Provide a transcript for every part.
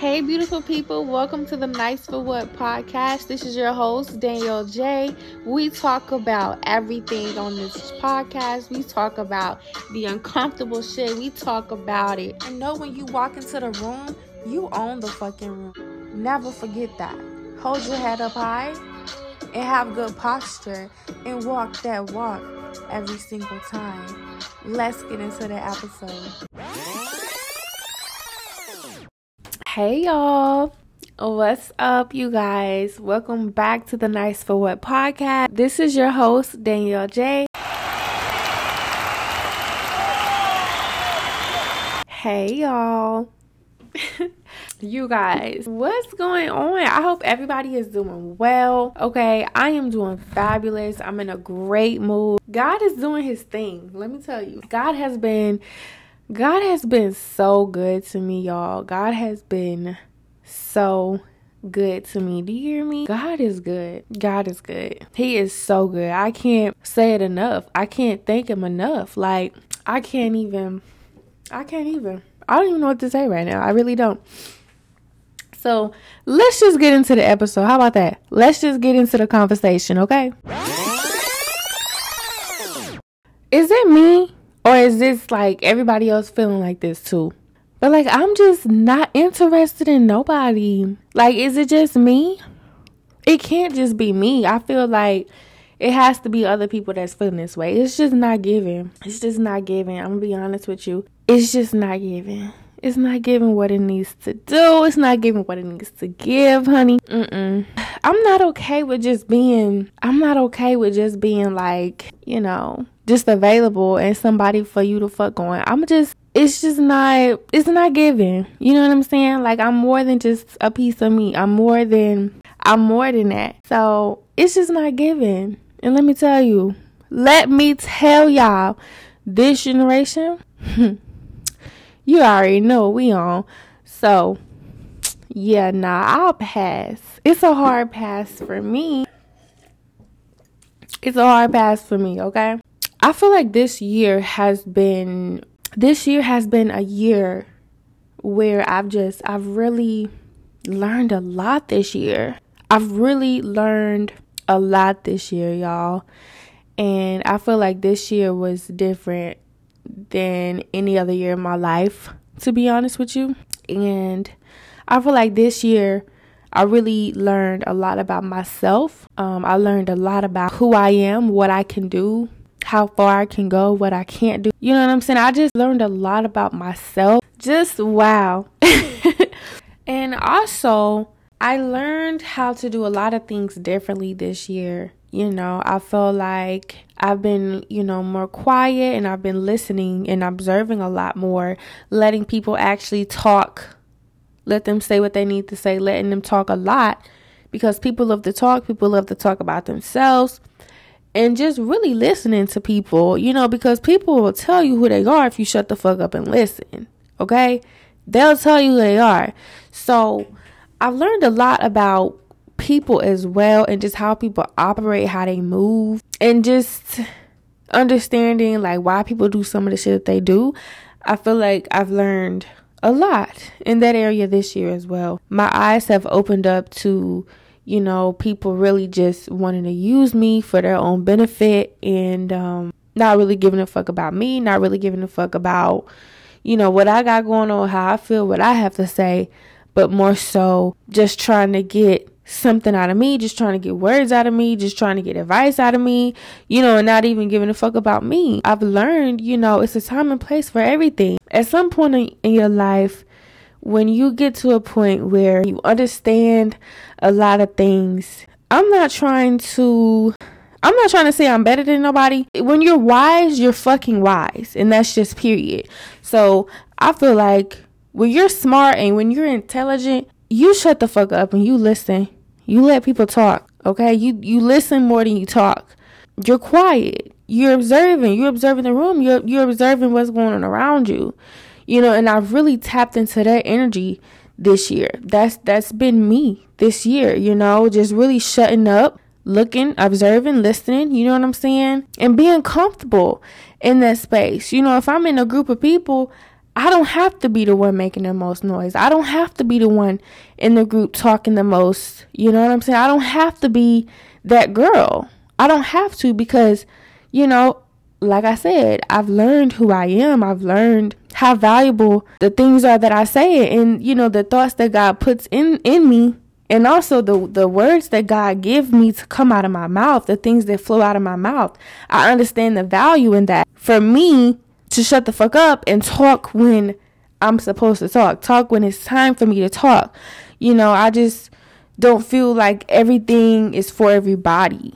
Hey, beautiful people, welcome to the Nice for What podcast. This is your host, Danyelle J. We talk about everything on this podcast. We talk about the uncomfortable shit. We talk about it. And know when you walk into the room, you own the fucking room. Never forget that. Hold your head up high and have good posture and walk that walk every single time. Let's get into the episode. Hey y'all. What's up, you guys? Welcome back to the Nice for What podcast. This is your host, Danyelle J. Hey y'all. you guys, what's going on? I hope everybody is doing well. Okay, I am doing fabulous. I'm in a great mood. God is doing his thing. Let me tell you, God has been God has been so good to me, y'all. God has been so good to me. Do you hear me? God is good. God is good. He is so good. I can't say it enough. I can't thank him enough. Like, I can't even, I can't even. I don't even know what to say right now. I really don't. So let's just get into the episode. How about that? Let's just get into the conversation, okay? Is it me? Or is this like everybody else feeling like this too? But like I'm just not interested in nobody. Like is it just me? It can't just be me. I feel like it has to be other people that's feeling this way. It's just not giving. It's just not giving. I'm gonna be honest with you. It's just not giving. It's not giving what it needs to do. It's not giving what it needs to give, honey. Mm-mm. I'm not okay with just being, I'm not okay with just being like, you know, just available and somebody for you to fuck on. I'm just it's just not it's not giving. You know what I'm saying? Like I'm more than just a piece of meat. I'm more than I'm more than that. So it's just not giving. And let me tell you, let me tell y'all, this generation, you already know we on. So yeah, nah, I'll pass. It's a hard pass for me. It's a hard pass for me, okay? I feel like this year has been this year has been a year where I've just I've really learned a lot this year. I've really learned a lot this year, y'all. And I feel like this year was different than any other year in my life, to be honest with you. And I feel like this year I really learned a lot about myself. Um, I learned a lot about who I am, what I can do, how far I can go, what I can't do. You know what I'm saying? I just learned a lot about myself. Just wow. and also, I learned how to do a lot of things differently this year. You know, I feel like I've been, you know, more quiet and I've been listening and observing a lot more, letting people actually talk, let them say what they need to say, letting them talk a lot because people love to talk, people love to talk about themselves and just really listening to people, you know, because people will tell you who they are if you shut the fuck up and listen. Okay? They'll tell you who they are. So I've learned a lot about people as well and just how people operate, how they move, and just understanding like why people do some of the shit that they do. I feel like I've learned a lot in that area this year as well. My eyes have opened up to you know, people really just wanting to use me for their own benefit and um, not really giving a fuck about me, not really giving a fuck about, you know, what I got going on, how I feel, what I have to say, but more so just trying to get something out of me, just trying to get words out of me, just trying to get advice out of me, you know, and not even giving a fuck about me. I've learned, you know, it's a time and place for everything. At some point in your life, when you get to a point where you understand a lot of things, I'm not trying to I'm not trying to say I'm better than nobody. When you're wise, you're fucking wise. And that's just period. So I feel like when you're smart and when you're intelligent, you shut the fuck up and you listen. You let people talk. Okay? You you listen more than you talk. You're quiet. You're observing. You're observing the room. You're you're observing what's going on around you you know and i've really tapped into that energy this year that's that's been me this year you know just really shutting up looking observing listening you know what i'm saying and being comfortable in that space you know if i'm in a group of people I don't have to be the one making the most noise. I don't have to be the one in the group talking the most. You know what I'm saying? I don't have to be that girl. I don't have to because, you know, like I said, I've learned who I am. I've learned how valuable the things are that I say and you know the thoughts that God puts in in me and also the the words that God give me to come out of my mouth, the things that flow out of my mouth. I understand the value in that. For me to shut the fuck up and talk when I'm supposed to talk, talk when it's time for me to talk. You know, I just don't feel like everything is for everybody.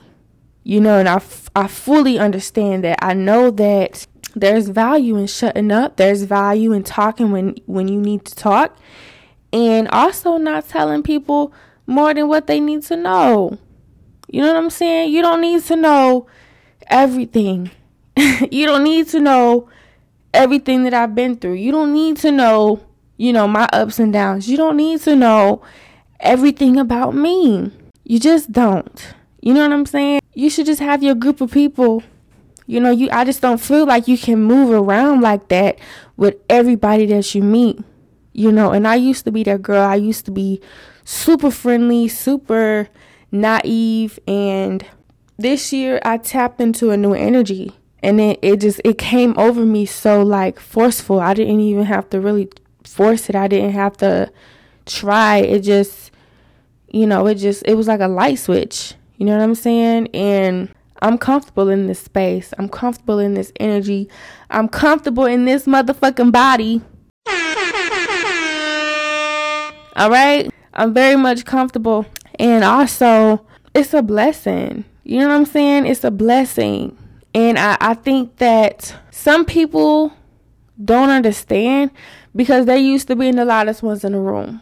You know, and I, f- I fully understand that. I know that there's value in shutting up. There's value in talking when when you need to talk. And also not telling people more than what they need to know. You know what I'm saying? You don't need to know everything. you don't need to know everything that I've been through. You don't need to know, you know, my ups and downs. You don't need to know everything about me. You just don't. You know what I'm saying? You should just have your group of people you know, you I just don't feel like you can move around like that with everybody that you meet. You know, and I used to be that girl. I used to be super friendly, super naive, and this year I tapped into a new energy and it, it just it came over me so like forceful. I didn't even have to really force it. I didn't have to try. It just you know, it just it was like a light switch. You know what I'm saying? And I'm comfortable in this space. I'm comfortable in this energy. I'm comfortable in this motherfucking body. All right? I'm very much comfortable. And also, it's a blessing. You know what I'm saying? It's a blessing. And I, I think that some people don't understand because they used to being the loudest ones in the room.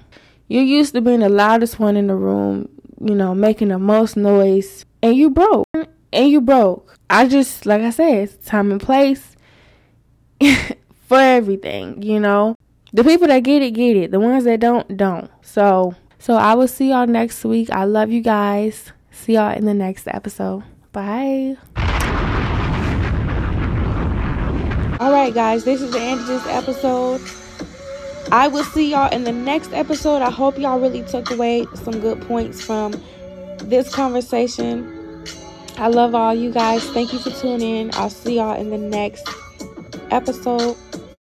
You used to being the loudest one in the room, you know, making the most noise, and you broke and you broke. I just, like I said, it's time and place for everything, you know. The people that get it, get it. The ones that don't, don't. So, so I will see y'all next week. I love you guys. See y'all in the next episode. Bye. All right, guys, this is the end of this episode. I will see y'all in the next episode. I hope y'all really took away some good points from this conversation. I love all you guys. Thank you for tuning in. I'll see y'all in the next episode.